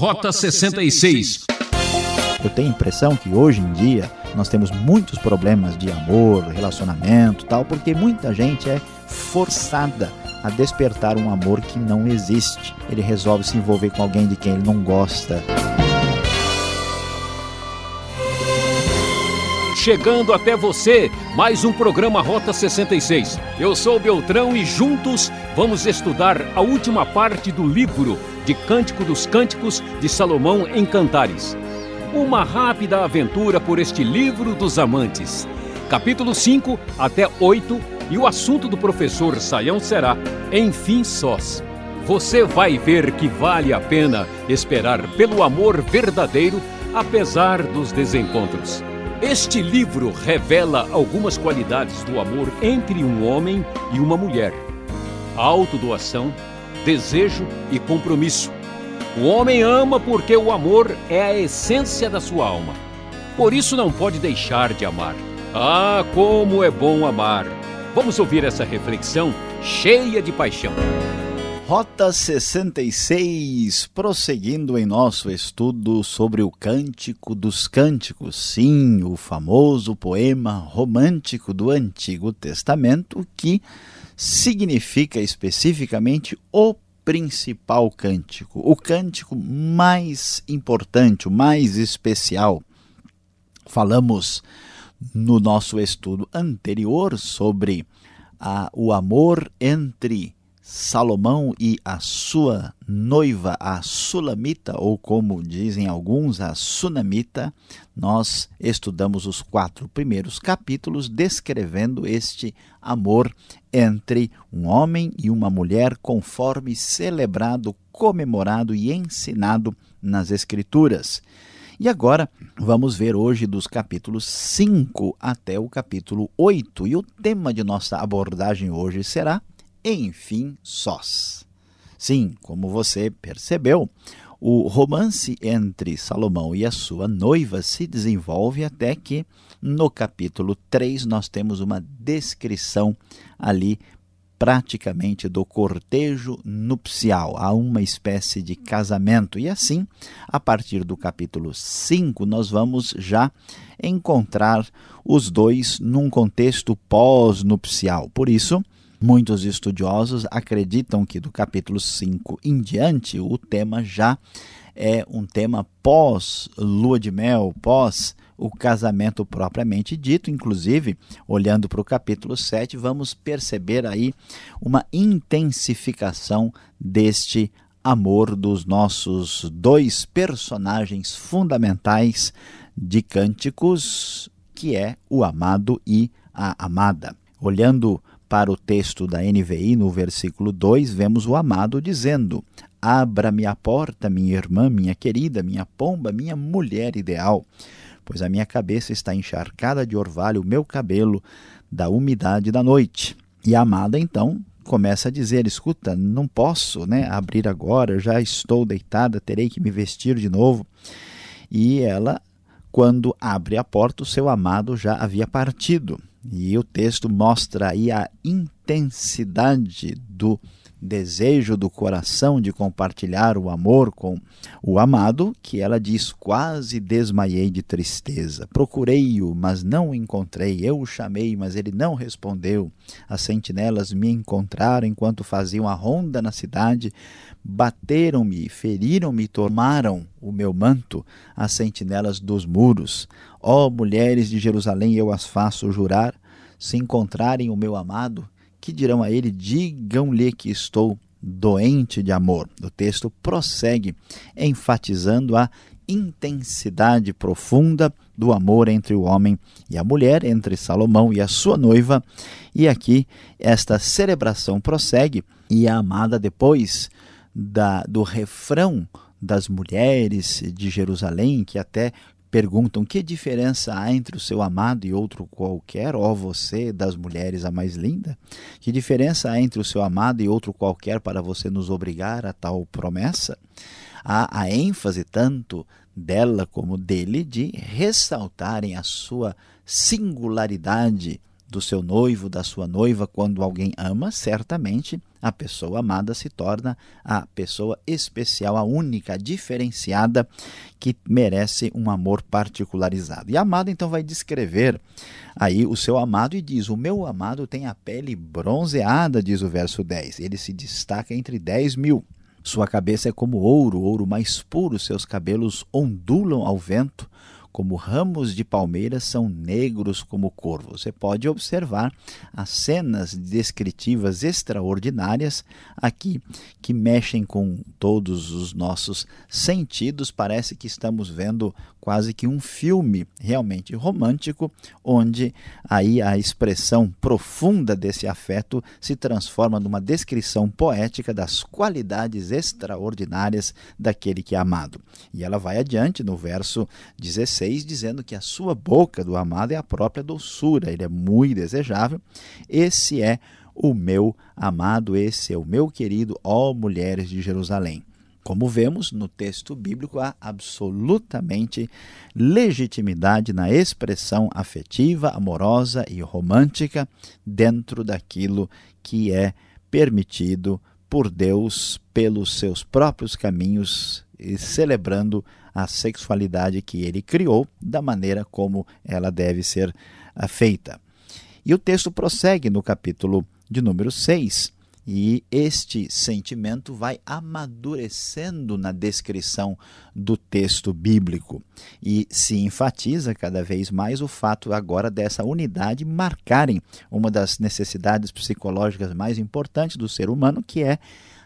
Rota 66. Eu tenho a impressão que hoje em dia nós temos muitos problemas de amor, relacionamento, tal, porque muita gente é forçada a despertar um amor que não existe. Ele resolve se envolver com alguém de quem ele não gosta. Chegando até você, mais um programa Rota 66. Eu sou Beltrão e juntos vamos estudar a última parte do livro de Cântico dos Cânticos de Salomão em Cantares. Uma rápida aventura por este livro dos amantes. Capítulo 5 até 8 e o assunto do professor Saião será Enfim Sós. Você vai ver que vale a pena esperar pelo amor verdadeiro apesar dos desencontros. Este livro revela algumas qualidades do amor entre um homem e uma mulher: autodoação, desejo e compromisso. O homem ama porque o amor é a essência da sua alma. Por isso não pode deixar de amar. Ah, como é bom amar! Vamos ouvir essa reflexão cheia de paixão. Rota 66, prosseguindo em nosso estudo sobre o Cântico dos Cânticos, sim, o famoso poema romântico do Antigo Testamento que significa especificamente o principal cântico, o cântico mais importante, o mais especial. Falamos no nosso estudo anterior sobre a, o amor entre Salomão e a sua noiva, a Sulamita, ou como dizem alguns, a Sunamita, nós estudamos os quatro primeiros capítulos descrevendo este amor entre um homem e uma mulher, conforme celebrado, comemorado e ensinado nas Escrituras. E agora vamos ver hoje dos capítulos 5 até o capítulo 8. E o tema de nossa abordagem hoje será enfim sós. Sim, como você percebeu, o romance entre Salomão e a sua noiva se desenvolve até que no capítulo 3 nós temos uma descrição ali praticamente do cortejo nupcial, há uma espécie de casamento. E assim, a partir do capítulo 5, nós vamos já encontrar os dois num contexto pós-nupcial. Por isso, Muitos estudiosos acreditam que do capítulo 5 em diante o tema já é um tema pós-lua de mel, pós o casamento propriamente dito. Inclusive, olhando para o capítulo 7, vamos perceber aí uma intensificação deste amor dos nossos dois personagens fundamentais de Cânticos, que é o amado e a amada. Olhando para o texto da NVI, no versículo 2, vemos o amado dizendo: Abra-me a porta, minha irmã, minha querida, minha pomba, minha mulher ideal, pois a minha cabeça está encharcada de orvalho, o meu cabelo da umidade da noite. E a amada, então, começa a dizer: Escuta, não posso né, abrir agora, já estou deitada, terei que me vestir de novo. E ela, quando abre a porta, o seu amado já havia partido. E o texto mostra aí a intensidade do desejo do coração de compartilhar o amor com o amado, que ela diz: Quase desmaiei de tristeza. Procurei-o, mas não o encontrei. Eu o chamei, mas ele não respondeu. As sentinelas me encontraram enquanto faziam a ronda na cidade. Bateram-me, feriram-me, tomaram o meu manto, as sentinelas dos muros. Ó oh, mulheres de Jerusalém, eu as faço jurar, se encontrarem o meu amado, que dirão a ele: digam-lhe que estou doente de amor. O texto prossegue enfatizando a intensidade profunda do amor entre o homem e a mulher, entre Salomão e a sua noiva. E aqui esta celebração prossegue e a amada depois da, do refrão das mulheres de Jerusalém, que até perguntam que diferença há entre o seu amado e outro qualquer, ó você das mulheres a mais linda? Que diferença há entre o seu amado e outro qualquer para você nos obrigar a tal promessa? Há a ênfase tanto dela como dele de ressaltarem a sua singularidade do seu noivo, da sua noiva, quando alguém ama, certamente a pessoa amada se torna a pessoa especial, a única, diferenciada, que merece um amor particularizado. E a amada então vai descrever aí o seu amado e diz: O meu amado tem a pele bronzeada, diz o verso 10. Ele se destaca entre 10 mil. Sua cabeça é como ouro, ouro mais puro, seus cabelos ondulam ao vento como ramos de palmeiras são negros como corvo. Você pode observar as cenas descritivas extraordinárias aqui que mexem com todos os nossos sentidos. Parece que estamos vendo quase que um filme realmente romântico, onde aí a expressão profunda desse afeto se transforma numa descrição poética das qualidades extraordinárias daquele que é amado. E ela vai adiante no verso 16, dizendo que a sua boca do amado é a própria doçura, ele é muito desejável. Esse é o meu amado, esse é o meu querido, ó mulheres de Jerusalém. Como vemos no texto bíblico, há absolutamente legitimidade na expressão afetiva, amorosa e romântica dentro daquilo que é permitido por Deus pelos seus próprios caminhos, celebrando a sexualidade que ele criou da maneira como ela deve ser feita. E o texto prossegue no capítulo de número 6 e este sentimento vai amadurecendo na descrição do texto bíblico e se enfatiza cada vez mais o fato agora dessa unidade marcarem uma das necessidades psicológicas mais importantes do ser humano, que é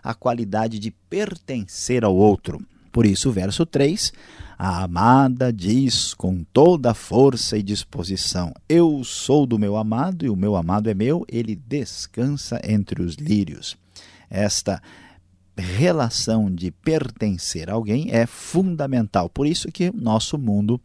a qualidade de pertencer ao outro. Por isso, verso 3 a amada diz com toda força e disposição: Eu sou do meu amado e o meu amado é meu, ele descansa entre os lírios. Esta relação de pertencer a alguém é fundamental. Por isso que nosso mundo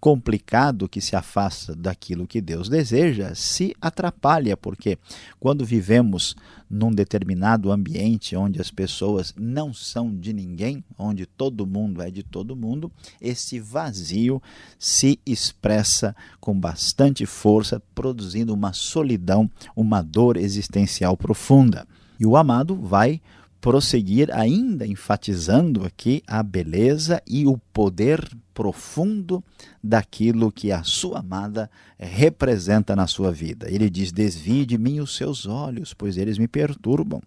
complicado que se afasta daquilo que Deus deseja se atrapalha, porque quando vivemos num determinado ambiente onde as pessoas não são de ninguém, onde todo mundo é de todo mundo, esse vazio se expressa com bastante força, produzindo uma solidão, uma dor existencial profunda. E o amado vai prosseguir ainda enfatizando aqui a beleza e o poder profundo daquilo que a sua amada representa na sua vida. Ele diz: Desvie de mim os seus olhos, pois eles me perturbam.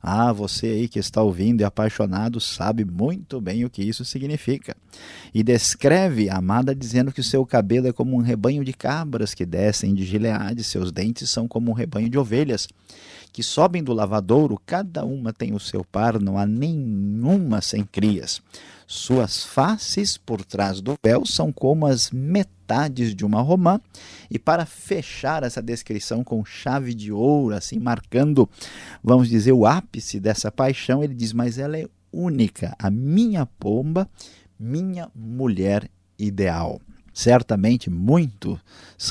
Ah, você aí que está ouvindo e apaixonado sabe muito bem o que isso significa. E descreve a amada dizendo que o seu cabelo é como um rebanho de cabras que descem de Gileade, seus dentes são como um rebanho de ovelhas que sobem do lavadouro, cada uma tem o seu par, não há nenhuma sem crias. Suas faces por trás do véu são como as metades de uma romã, e para fechar essa descrição com chave de ouro, assim marcando, vamos dizer, o ápice dessa paixão, ele diz: Mas ela é única, a minha pomba, minha mulher ideal. Certamente muitos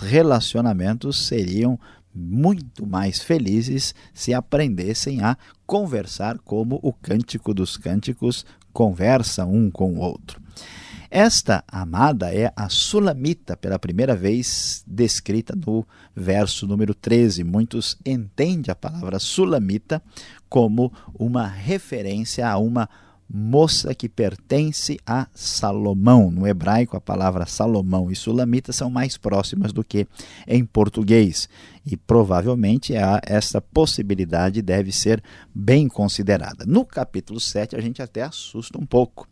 relacionamentos seriam muito mais felizes se aprendessem a conversar como o Cântico dos Cânticos conversa um com o outro. Esta amada é a Sulamita, pela primeira vez descrita no verso número 13. Muitos entendem a palavra Sulamita como uma referência a uma moça que pertence a Salomão. No hebraico, a palavra Salomão e Sulamita são mais próximas do que em português. E provavelmente a, essa possibilidade deve ser bem considerada. No capítulo 7, a gente até assusta um pouco,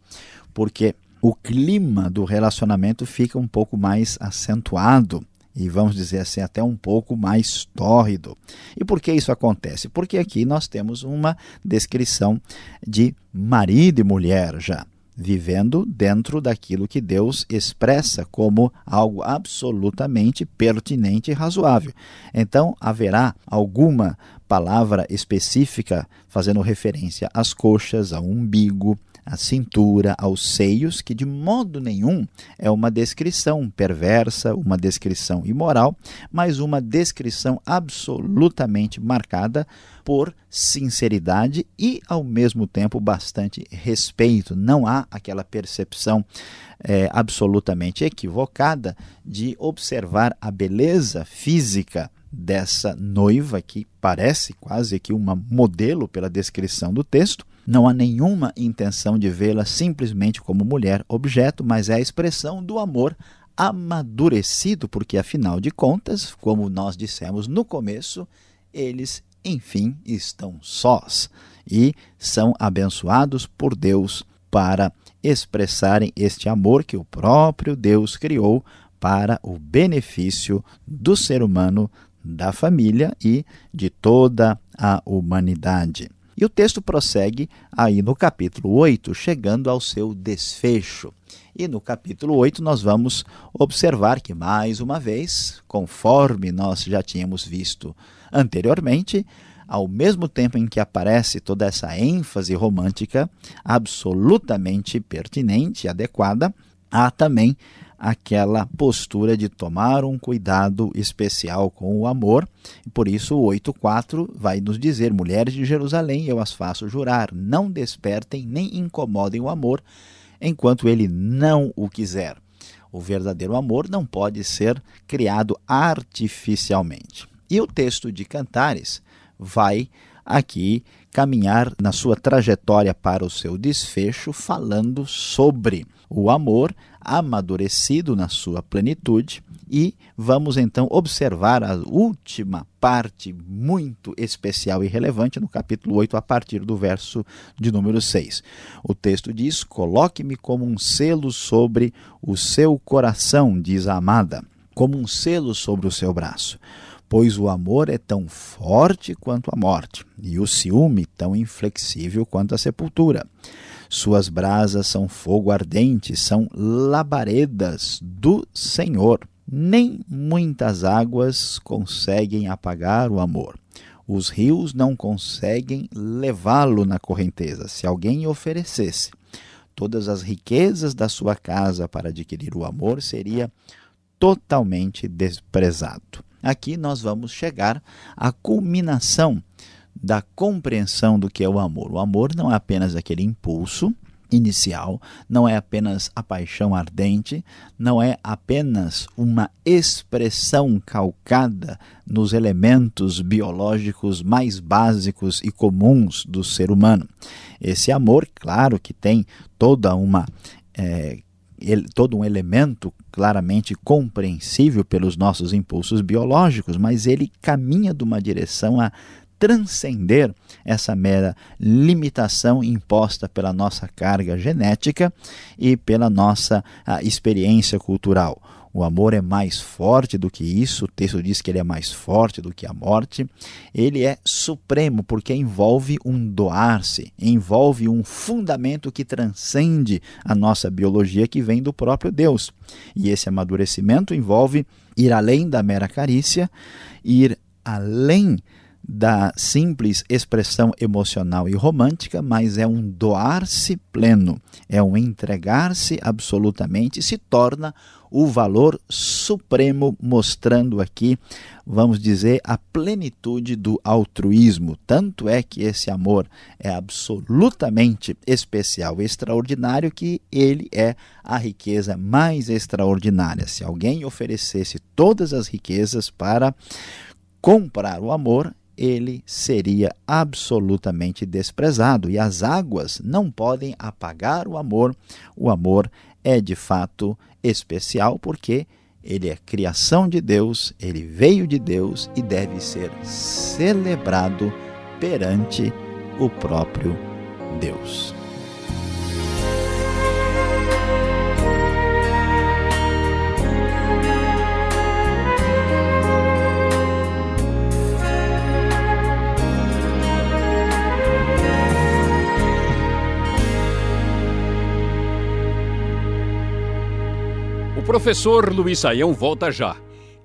porque o clima do relacionamento fica um pouco mais acentuado e vamos dizer assim, até um pouco mais tórrido. E por que isso acontece? Porque aqui nós temos uma descrição de marido e mulher já vivendo dentro daquilo que Deus expressa como algo absolutamente pertinente e razoável. Então, haverá alguma palavra específica fazendo referência às coxas, ao umbigo, à cintura, aos seios, que de modo nenhum é uma descrição perversa, uma descrição imoral, mas uma descrição absolutamente marcada por sinceridade e, ao mesmo tempo, bastante respeito. Não há aquela percepção é, absolutamente equivocada de observar a beleza física dessa noiva que parece quase que uma modelo pela descrição do texto. Não há nenhuma intenção de vê-la simplesmente como mulher objeto, mas é a expressão do amor amadurecido, porque afinal de contas, como nós dissemos no começo, eles enfim estão sós e são abençoados por Deus para expressarem este amor que o próprio Deus criou para o benefício do ser humano, da família e de toda a humanidade. E o texto prossegue aí no capítulo 8, chegando ao seu desfecho. E no capítulo 8 nós vamos observar que, mais uma vez, conforme nós já tínhamos visto anteriormente, ao mesmo tempo em que aparece toda essa ênfase romântica absolutamente pertinente e adequada, há também aquela postura de tomar um cuidado especial com o amor. Por isso, o 8.4 vai nos dizer: Mulheres de Jerusalém, eu as faço jurar, não despertem nem incomodem o amor, enquanto ele não o quiser. O verdadeiro amor não pode ser criado artificialmente. E o texto de Cantares vai aqui caminhar na sua trajetória para o seu desfecho, falando sobre o amor amadurecido na sua plenitude. E vamos então observar a última parte muito especial e relevante no capítulo 8, a partir do verso de número 6. O texto diz: Coloque-me como um selo sobre o seu coração, diz a amada, como um selo sobre o seu braço pois o amor é tão forte quanto a morte, e o ciúme tão inflexível quanto a sepultura. Suas brasas são fogo ardente, são labaredas do Senhor. Nem muitas águas conseguem apagar o amor. Os rios não conseguem levá-lo na correnteza. Se alguém oferecesse todas as riquezas da sua casa para adquirir o amor, seria totalmente desprezado. Aqui nós vamos chegar à culminação da compreensão do que é o amor. O amor não é apenas aquele impulso inicial, não é apenas a paixão ardente, não é apenas uma expressão calcada nos elementos biológicos mais básicos e comuns do ser humano. Esse amor, claro que tem toda uma é, todo um elemento claramente compreensível pelos nossos impulsos biológicos, mas ele caminha de uma direção a transcender essa mera limitação imposta pela nossa carga genética e pela nossa experiência cultural. O amor é mais forte do que isso, o texto diz que ele é mais forte do que a morte. Ele é supremo porque envolve um doar-se, envolve um fundamento que transcende a nossa biologia que vem do próprio Deus. E esse amadurecimento envolve ir além da mera carícia, ir além da simples expressão emocional e romântica, mas é um doar-se pleno, é um entregar-se absolutamente, se torna o valor supremo, mostrando aqui, vamos dizer, a plenitude do altruísmo. Tanto é que esse amor é absolutamente especial, extraordinário, que ele é a riqueza mais extraordinária. Se alguém oferecesse todas as riquezas para comprar o amor, ele seria absolutamente desprezado. E as águas não podem apagar o amor. O amor é de fato especial porque ele é criação de Deus, ele veio de Deus e deve ser celebrado perante o próprio Deus. Professor Luiz Saião volta já.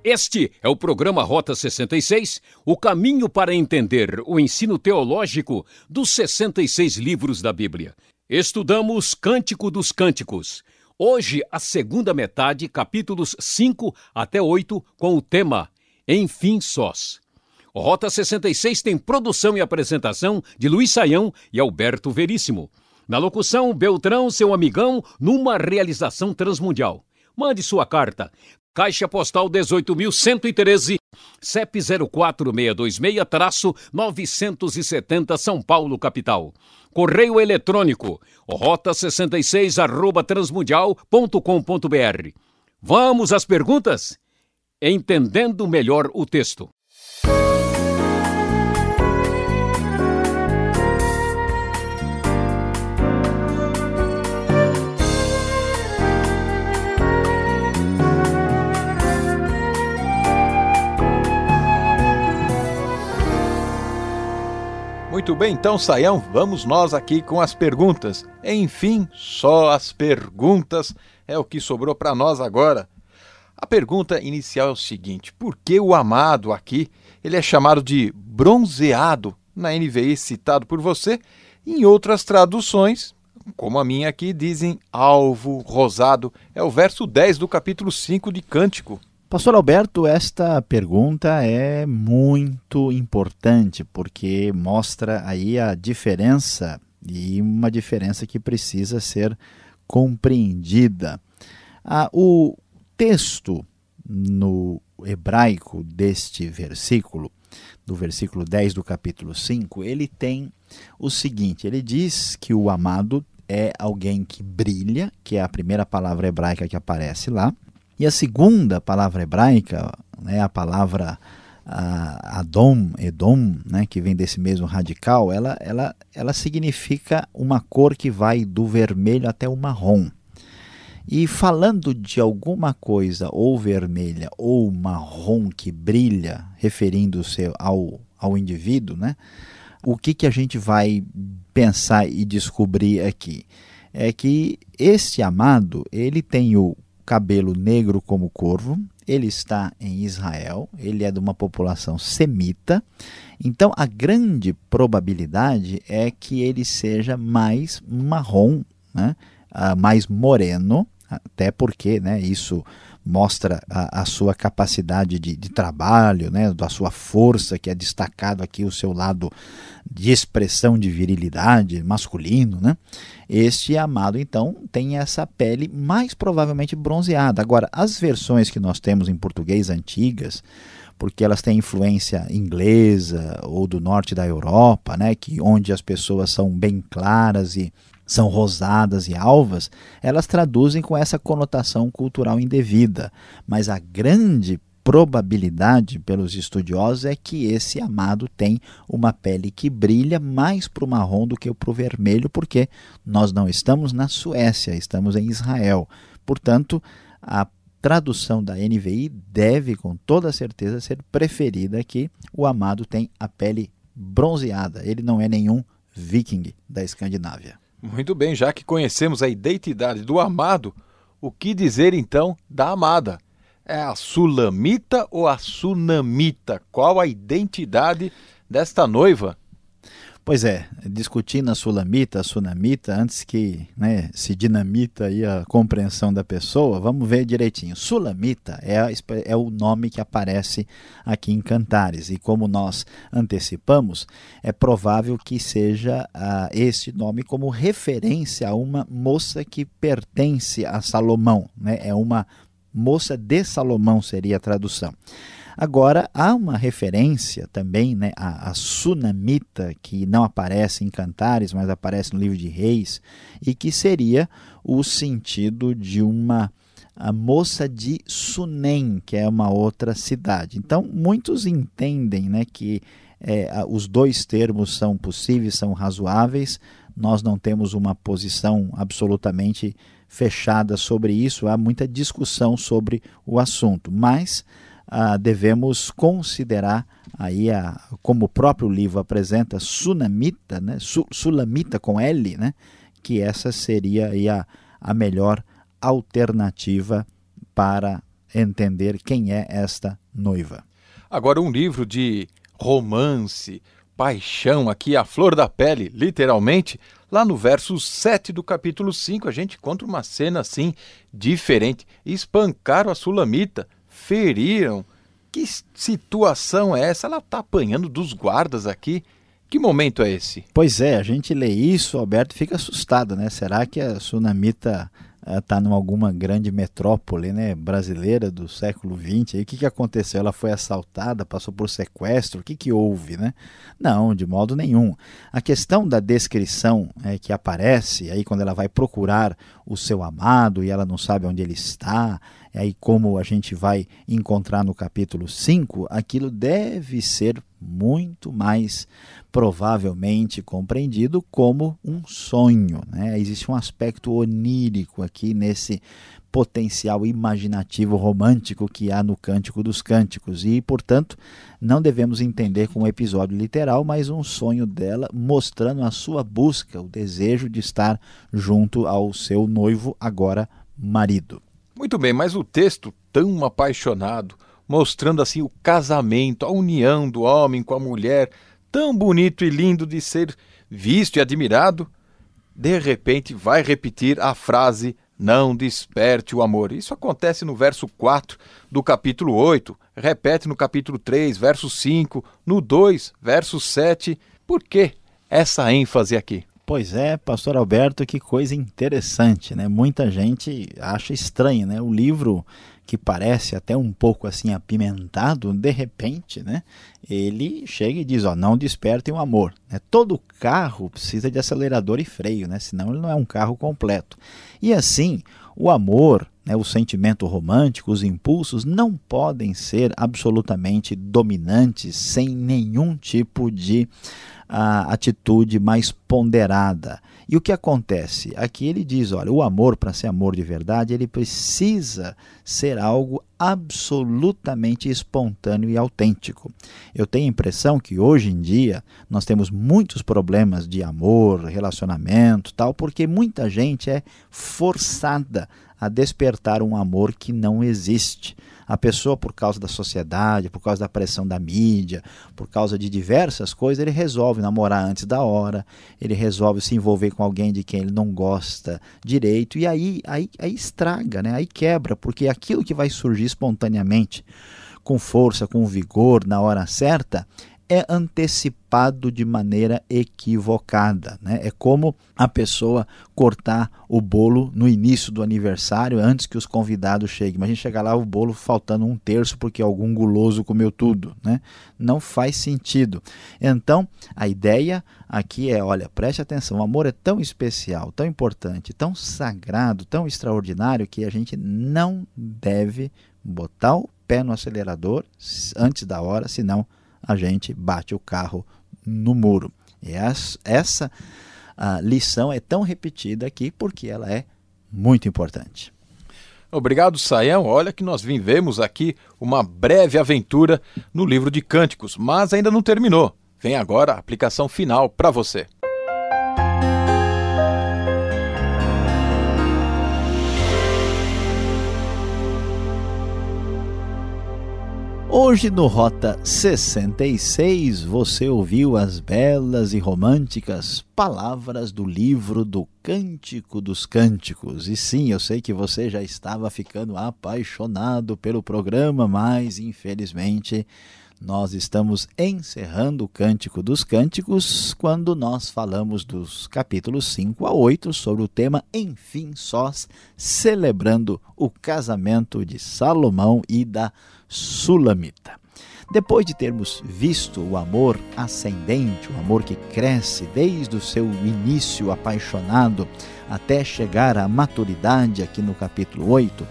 Este é o programa Rota 66, o caminho para entender o ensino teológico dos 66 livros da Bíblia. Estudamos Cântico dos Cânticos. Hoje, a segunda metade, capítulos 5 até 8, com o tema Enfim Sós. Rota 66 tem produção e apresentação de Luiz Saião e Alberto Veríssimo. Na locução, Beltrão, seu amigão, numa realização transmundial. Mande sua carta Caixa Postal 18.113, CEP 04626-970 São Paulo, capital. Correio eletrônico, rota66 arroba transmundial.com.br. Vamos às perguntas? Entendendo melhor o texto. Muito bem, então, Saião, vamos nós aqui com as perguntas. Enfim, só as perguntas é o que sobrou para nós agora. A pergunta inicial é o seguinte: por que o amado aqui ele é chamado de bronzeado na NVI citado por você? Em outras traduções, como a minha aqui, dizem alvo rosado. É o verso 10 do capítulo 5 de Cântico. Pastor Alberto, esta pergunta é muito importante porque mostra aí a diferença e uma diferença que precisa ser compreendida. Ah, o texto no hebraico deste versículo, do versículo 10 do capítulo 5, ele tem o seguinte: ele diz que o amado é alguém que brilha, que é a primeira palavra hebraica que aparece lá, e a segunda palavra hebraica, né, a palavra Adom, Edom, né, que vem desse mesmo radical, ela, ela, ela significa uma cor que vai do vermelho até o marrom. E falando de alguma coisa ou vermelha ou marrom que brilha, referindo-se ao, ao indivíduo, né, o que, que a gente vai pensar e descobrir aqui? É que este amado, ele tem o cabelo negro como corvo, ele está em Israel, ele é de uma população semita, então a grande probabilidade é que ele seja mais marrom, né? uh, mais moreno, até porque né, isso mostra a, a sua capacidade de, de, trabalho, né, da sua força, que é destacado aqui o seu lado de expressão de virilidade masculino. Né? Este amado, então, tem essa pele mais provavelmente bronzeada. Agora, as versões que nós temos em português antigas, porque elas têm influência inglesa ou do norte da Europa, né, que onde as pessoas são bem claras e são rosadas e alvas, elas traduzem com essa conotação cultural indevida. Mas a grande probabilidade pelos estudiosos é que esse amado tem uma pele que brilha mais para o marrom do que para o vermelho, porque nós não estamos na Suécia, estamos em Israel. Portanto, a tradução da NVI deve com toda certeza ser preferida que o amado tem a pele bronzeada. Ele não é nenhum viking da Escandinávia. Muito bem, já que conhecemos a identidade do amado, o que dizer então da amada? É a sulamita ou a sunamita? Qual a identidade desta noiva? Pois é, discutindo a sulamita, a sunamita, antes que né, se dinamita aí a compreensão da pessoa, vamos ver direitinho. Sulamita é, a, é o nome que aparece aqui em Cantares, e como nós antecipamos, é provável que seja uh, esse nome como referência a uma moça que pertence a Salomão, né? é uma moça de Salomão, seria a tradução. Agora, há uma referência também né, a, a Sunamita, que não aparece em Cantares, mas aparece no livro de Reis, e que seria o sentido de uma a moça de Sunem, que é uma outra cidade. Então, muitos entendem né, que é, os dois termos são possíveis, são razoáveis. Nós não temos uma posição absolutamente fechada sobre isso, há muita discussão sobre o assunto, mas ah, devemos considerar aí a, como o próprio livro apresenta sunamita, né, Su, sulamita com L, né, que essa seria aí a, a melhor alternativa para entender quem é esta noiva. Agora um livro de romance, paixão aqui a flor da pele, literalmente, lá no verso 7 do capítulo 5, a gente encontra uma cena assim diferente. Espancaram a sulamita, feriram. Que situação é essa? Ela está apanhando dos guardas aqui. Que momento é esse? Pois é, a gente lê isso, Alberto fica assustado, né? Será que a Sunamita está em alguma grande metrópole né, brasileira do século XX. o que, que aconteceu? Ela foi assaltada, passou por sequestro? O que, que houve? Né? Não, de modo nenhum. A questão da descrição é, que aparece aí quando ela vai procurar o seu amado e ela não sabe onde ele está, aí como a gente vai encontrar no capítulo 5, aquilo deve ser muito mais provavelmente compreendido como um sonho. Né? Existe um aspecto onírico aqui nesse potencial imaginativo romântico que há no Cântico dos Cânticos e, portanto, não devemos entender como um episódio literal, mas um sonho dela mostrando a sua busca, o desejo de estar junto ao seu noivo, agora marido. Muito bem, mas o texto tão apaixonado, mostrando assim o casamento, a união do homem com a mulher, tão bonito e lindo de ser visto e admirado, de repente vai repetir a frase não desperte o amor. Isso acontece no verso 4 do capítulo 8, repete no capítulo 3, verso 5, no 2, verso 7. Por que essa ênfase aqui? Pois é, pastor Alberto, que coisa interessante, né? Muita gente acha estranho, né? O livro que parece até um pouco assim apimentado, de repente, né, ele chega e diz, ó, não despertem o amor. Né? Todo carro precisa de acelerador e freio, né? senão ele não é um carro completo. E assim, o amor, né, o sentimento romântico, os impulsos não podem ser absolutamente dominantes sem nenhum tipo de uh, atitude mais ponderada. E o que acontece? Aqui ele diz: olha, o amor, para ser amor de verdade, ele precisa ser algo absolutamente espontâneo e autêntico. Eu tenho a impressão que hoje em dia nós temos muitos problemas de amor, relacionamento, tal, porque muita gente é forçada a despertar um amor que não existe. A pessoa, por causa da sociedade, por causa da pressão da mídia, por causa de diversas coisas, ele resolve namorar antes da hora, ele resolve se envolver com alguém de quem ele não gosta direito, e aí, aí, aí estraga, né? aí quebra, porque aquilo que vai surgir espontaneamente, com força, com vigor, na hora certa, é antecipado de maneira equivocada. Né? É como a pessoa cortar o bolo no início do aniversário, antes que os convidados cheguem. Imagina chegar lá o bolo faltando um terço porque algum guloso comeu tudo. Né? Não faz sentido. Então, a ideia aqui é: olha, preste atenção, o amor é tão especial, tão importante, tão sagrado, tão extraordinário que a gente não deve botar o pé no acelerador antes da hora, senão a gente bate o carro no muro. E essa lição é tão repetida aqui porque ela é muito importante. Obrigado, Saião. Olha que nós vivemos aqui uma breve aventura no livro de Cânticos, mas ainda não terminou. Vem agora a aplicação final para você. Hoje no Rota 66 você ouviu as belas e românticas palavras do livro do Cântico dos Cânticos. E sim, eu sei que você já estava ficando apaixonado pelo programa, mas infelizmente nós estamos encerrando o Cântico dos Cânticos quando nós falamos dos capítulos 5 a 8 sobre o tema Enfim Sós, celebrando o casamento de Salomão e da Sulamita. Depois de termos visto o amor ascendente, o amor que cresce desde o seu início apaixonado até chegar à maturidade aqui no capítulo 8,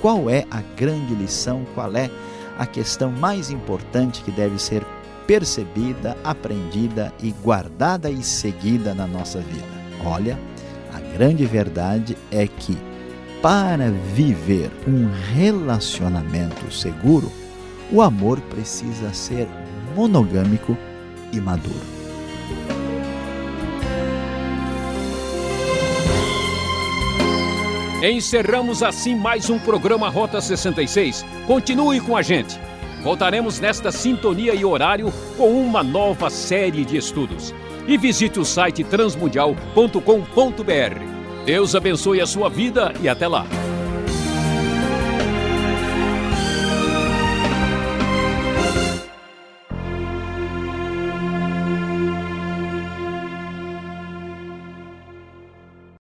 qual é a grande lição, qual é a questão mais importante que deve ser percebida, aprendida e guardada e seguida na nossa vida. Olha, a grande verdade é que para viver um relacionamento seguro, o amor precisa ser monogâmico e maduro. Encerramos assim mais um programa Rota 66. Continue com a gente. Voltaremos nesta sintonia e horário com uma nova série de estudos. E visite o site transmundial.com.br. Deus abençoe a sua vida e até lá.